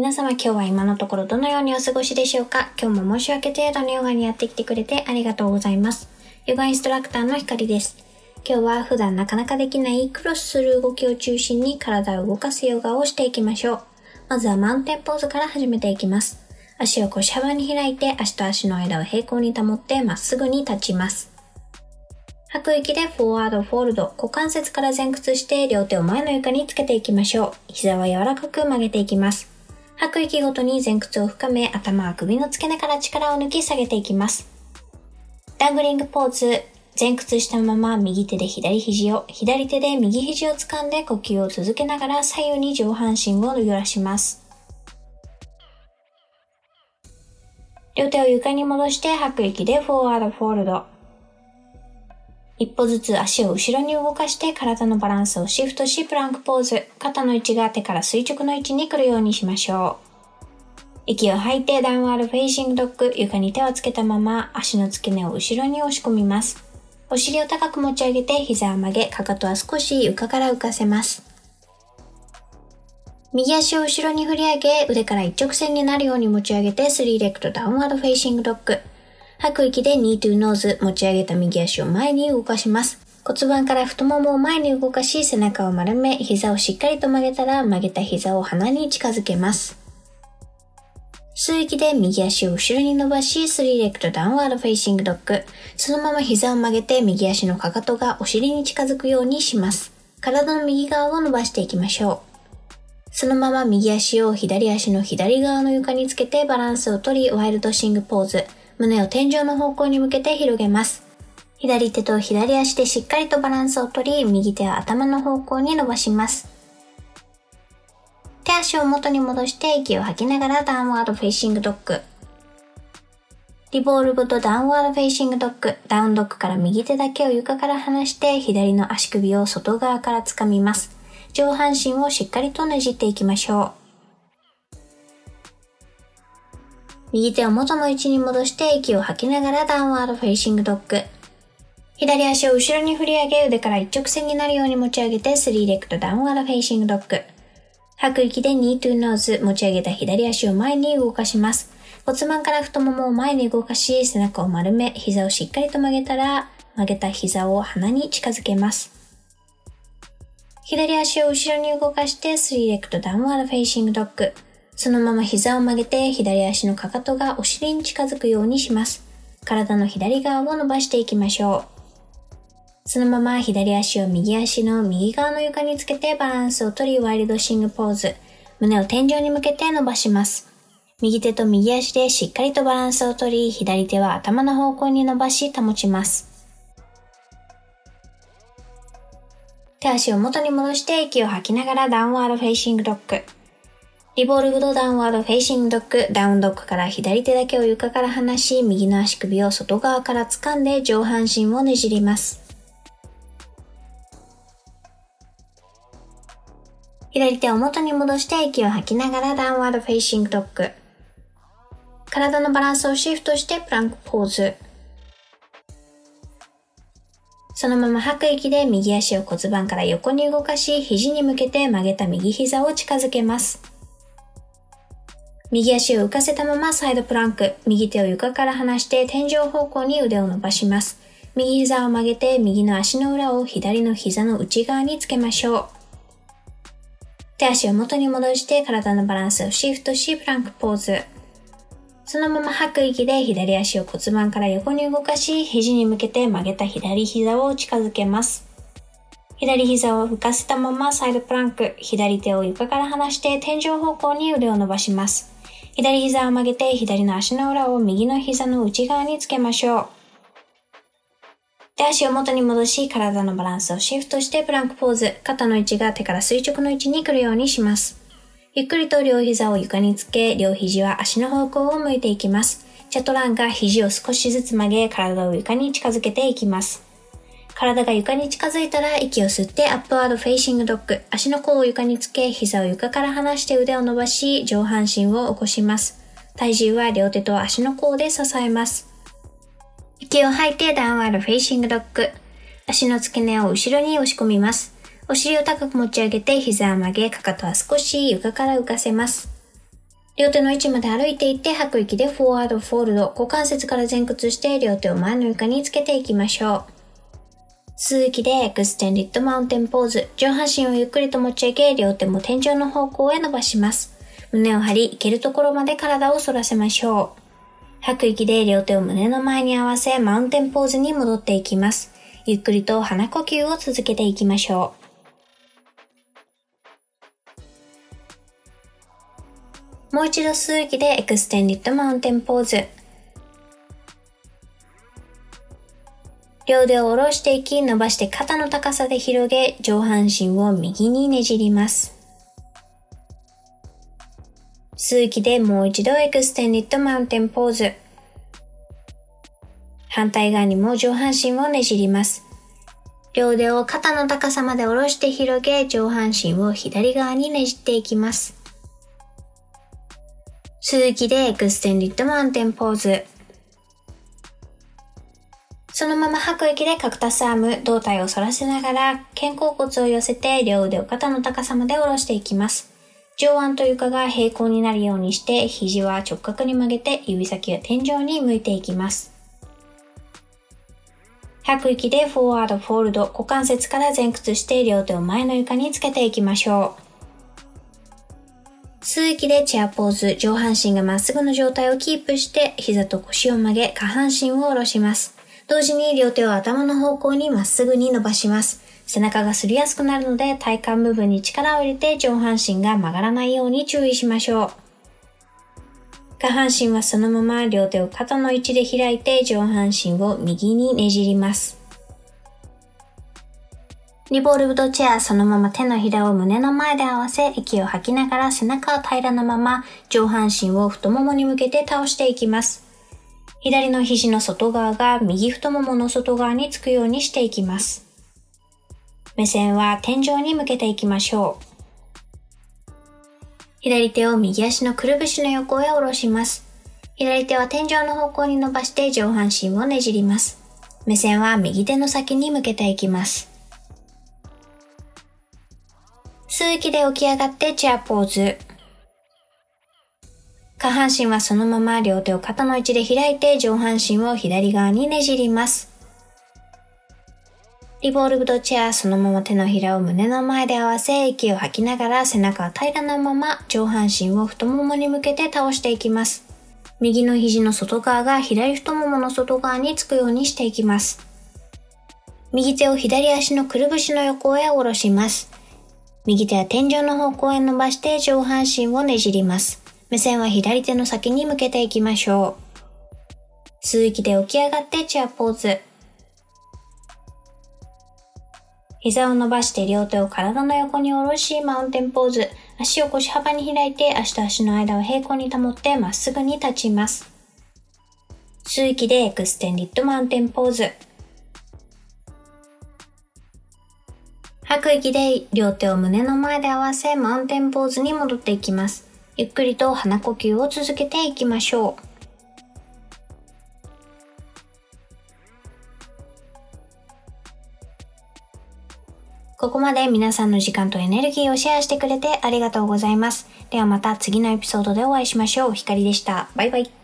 皆様今日は今のところどのようにお過ごしでしょうか？今日も申し訳程度のヨガにやってきてくれてありがとうございます。ヨガインストラクターのひかりです。今日は普段なかなかできないクロスする動きを中心に体を動かすヨガをしていきましょう。まずはマウンテンポーズから始めていきます。足を腰幅に開いて足と足の間を平行に保ってまっすぐに立ちます。吐く息でフォワードフォールド、股関節から前屈して両手を前の床につけていきましょう。膝は柔らかく曲げていきます。吐く息ごとに前屈を深め、頭は首の付け根から力を抜き下げていきます。 Dangling Pose。前屈したまま右手で左肘を、左手で右肘を掴んで呼吸を続けながら左右に上半身を揺らします。両手を床に戻して吐く息で Forward Fold。一歩ずつ足を後ろに動かして体のバランスをシフトし Plank Pose。肩の位置が手から垂直の位置に来るようにしましょう。息を吐いて Downward Facing Dog。床に手をつけたまま足の付け根を後ろに押し込みます。お尻を高く持ち上げて膝を曲げ、かかとは少し床から浮かせます。右足を後ろに振り上げ、腕から一直線になるように持ち上げて、 Three-Legged Downward Facing Dog。吐く息で Knee to Nose、持ち上げた右足を前に動かします。骨盤から太ももを前に動かし、背中を丸め、膝をしっかりと曲げたら、曲げた膝を鼻に近づけます。吸う息で右足を後ろに伸ばし、 Three-Legged Downward Facing Dog。そのまま膝を曲げて右足のかかとがお尻に近づくようにします。体の右側を伸ばしていきましょう。そのまま右足を左足の左側の床につけてバランスをとり、 Wild Thing Pose。胸を天井の方向に向けて広げます。左手と左足でしっかりとバランスをとり、右手は頭の方向に伸ばします。手足を元に戻して息を吐きながら Downward Facing Dog。Revolved Downward Facing Dog。Down Dog から右手だけを床から離して左の足首を外側から掴みます。上半身をしっかりとねじっていきましょう。右手を元の位置に戻して息を吐きながら Downward Facing Dog。左足を後ろに振り上げ腕から一直線になるように持ち上げて Three Legged Downward Facing Dog。吐く息で Knee to Nose 持ち上げた左足を前に動かします。骨盤から太ももを前に動かし背中を丸め膝をしっかりと曲げたら曲げた膝を鼻に近づけます。左足を後ろに動かして Three Legged Downward Facing Dog。そのまま膝を曲げて左足のかかとがお尻に近づくようにします。体の左側を伸ばしていきましょう。そのまま左足を右足の右側の床につけてバランスをとり Wild Thing Pose。胸を天井に向けて伸ばします。右手と右足でしっかりとバランスをとり、左手は頭の方向に伸ばし保ちます。手足を元に戻して息を吐きながら Downward Facing Dog。Revolved Downward Facing Dog、Down Dog から左手だけを床から離し、右の足首を外側から掴んで上半身をねじります。左手を元に戻して息を吐きながら Downward Facing Dog。体のバランスをシフトして Plank Pose。そのまま吐く息で右足を骨盤から横に動かし、肘に向けて曲げた右膝を近づけます。右足を浮かせたまま Side Plank。右手を床から離して天井方向に腕を伸ばします。右膝を曲げて右の足の裏を左の膝の内側につけましょう。手足を元に戻して体のバランスをシフトしプランクポーズ。そのまま吐く息で左足を骨盤から横に動かし、肘に向けて曲げた左膝を近づけます。左膝を浮かせたままサイドプランク。左手を床から離して天井方向に腕を伸ばします。左膝を曲げて左の足の裏を右の膝の内側につけましょう。手足を元に戻し、体のバランスをシフトしてプランクポーズ。肩の位置が手から垂直の位置に来るようにします。ゆっくりと両膝を床につけ、両肘は足の方向を向いていきます。チャトランガ肘を少しずつ曲げ、体を床に近づけていきます。体が床に近づいたら息を吸って Upward Facing Dog。足の甲を床につけ、膝を床から離して腕を伸ばし、上半身を起こします。体重は両手と足の甲で支えます。息を吐いて Downward Facing Dog。足の付け根を後ろに押し込みます。お尻を高く持ち上げて膝を曲げ、かかとは少し床から浮かせます。両手の位置まで歩いていって吐く息で Forward Fold、股関節から前屈して両手を前の床につけていきましょう。吸う息で Extended Mountain Pose、上半身をゆっくりと持ち上げ、両手も天井の方向へ伸ばします。胸を張り、いけるところまで体を反らせましょう。吐く息で両手を胸の前に合わせ、 Mountain Pose に戻っていきます。ゆっくりと鼻呼吸を続けていきましょう。もう一度吸う息で Extended Mountain Pose。両腕を下ろしていき、伸ばして肩の高さで広げ、上半身を右にねじります。吸う息でもう一度 Extended Mountain Pose。反対側にも上半身をねじります。両腕を肩の高さまで下ろして広げ、上半身を左側にねじっていきます。吸う息で Extended Mountain Pose。そのまま吐く息で Cactus Arm、胴体を反らせながら肩甲骨を寄せて両腕を肩の高さまで下ろしていきます。上腕と床が平行になるようにして肘は直角に曲げて指先が天井に向いていきます。吐く息でフォワードフォールド、股関節から前屈して両手を前の床につけていきましょう。吸う息でチェアポーズ、上半身がまっすぐの状態をキープして、膝と腰を曲げ、下半身を下ろします。同時に両手を頭の方向にまっすぐに伸ばします。背中がすりやすくなるので体幹部分に力を入れて上半身が曲がらないように注意しましょう。下半身はそのまま両手を肩の位置で開いて上半身を右にねじります。リボールブドチェアそのまま手のひらを胸の前で合わせ、息を吐きながら背中を平らなまま上半身を太ももに向けて倒していきます。左の肘の外側が右太ももの外側につくようにしていきます。目線は天井に向けていきましょう。左手を右足のくるぶしの横へ下ろします。左手は天井の方向に伸ばして上半身をねじります。目線は右手の先に向けていきます。吸う息で起き上がってチェアポーズ。下半身はそのまま両手を肩の位置で開いて上半身を左側にねじります。リボルブドチェアそのまま手のひらを胸の前で合わせ息を吐きながら背中を平らなまま上半身を太ももに向けて倒していきます。右の肘の外側が左太ももの外側につくようにしていきます。右手を左足のくるぶしの横へ下ろします。右手は天井の方向へ伸ばして上半身をねじります。目線は左手の先に向けていきましょう。吸う息で起き上がってチェアポーズ。膝を伸ばして両手を体の横に下ろし、マウンテンポーズ。足を腰幅に開いて、足と足の間を平行に保ってまっすぐに立ちます。吸う息で Extended Mountain Pose。吐く息で両手を胸の前で合わせ Mountain Pose に戻っていきます。ゆっくりと鼻呼吸を続けていきましょう。ここまで皆さんの時間とエネルギーをシェアしてくれてありがとうございます。ではまた次のエピソードでお会いしましょう。ひかりでした。バイバイ。